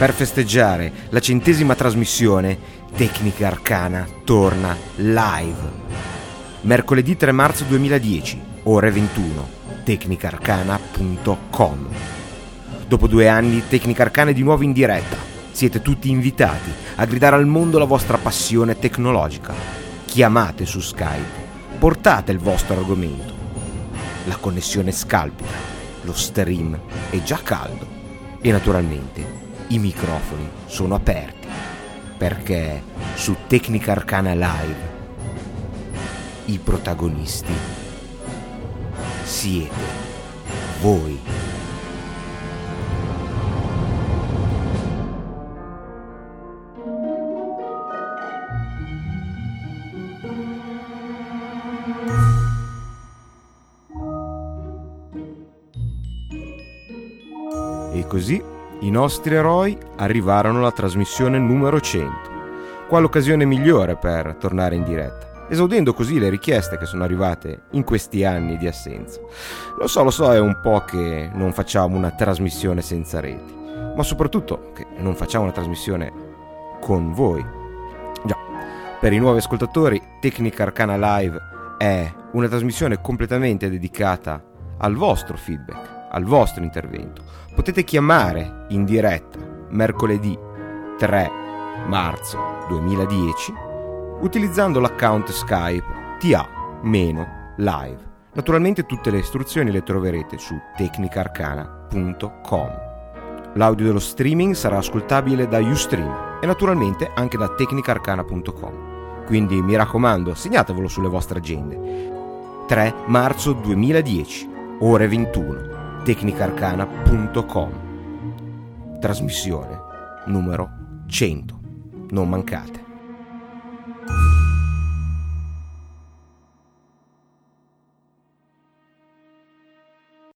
Per festeggiare la centesima trasmissione, Tecnica Arcana torna live. Mercoledì 3 marzo 2010, ore 21, tecnicarcana.com. Dopo due anni, Tecnica Arcana è di nuovo in diretta. Siete tutti invitati a gridare al mondo la vostra passione tecnologica. Chiamate su Skype, portate il vostro argomento. La connessione scalpita, lo stream è già caldo e naturalmente i microfoni sono aperti perché su Tecnica Arcana Live i protagonisti siete voi. E così i nostri eroi arrivarono alla trasmissione numero 100. Qual occasione migliore per tornare in diretta? Esaudendo così le richieste che sono arrivate in questi anni di assenza. Lo so, lo so, è un po' che non facciamo una trasmissione senza reti, ma soprattutto che non facciamo una trasmissione con voi. Già, per i nuovi ascoltatori, Tecnica Arcana Live è una trasmissione completamente dedicata al vostro feedback, al vostro intervento. Potete chiamare in diretta mercoledì 3 marzo 2010 utilizzando l'account Skype TA-live. Naturalmente tutte le istruzioni le troverete su tecnicarcana.com. L'audio dello streaming sarà ascoltabile da Ustream e naturalmente anche da tecnicarcana.com. Quindi mi raccomando, segnatevelo sulle vostre agende. 3 marzo 2010, ore 21 tecnicarcana.com. Trasmissione numero 100. Non mancate.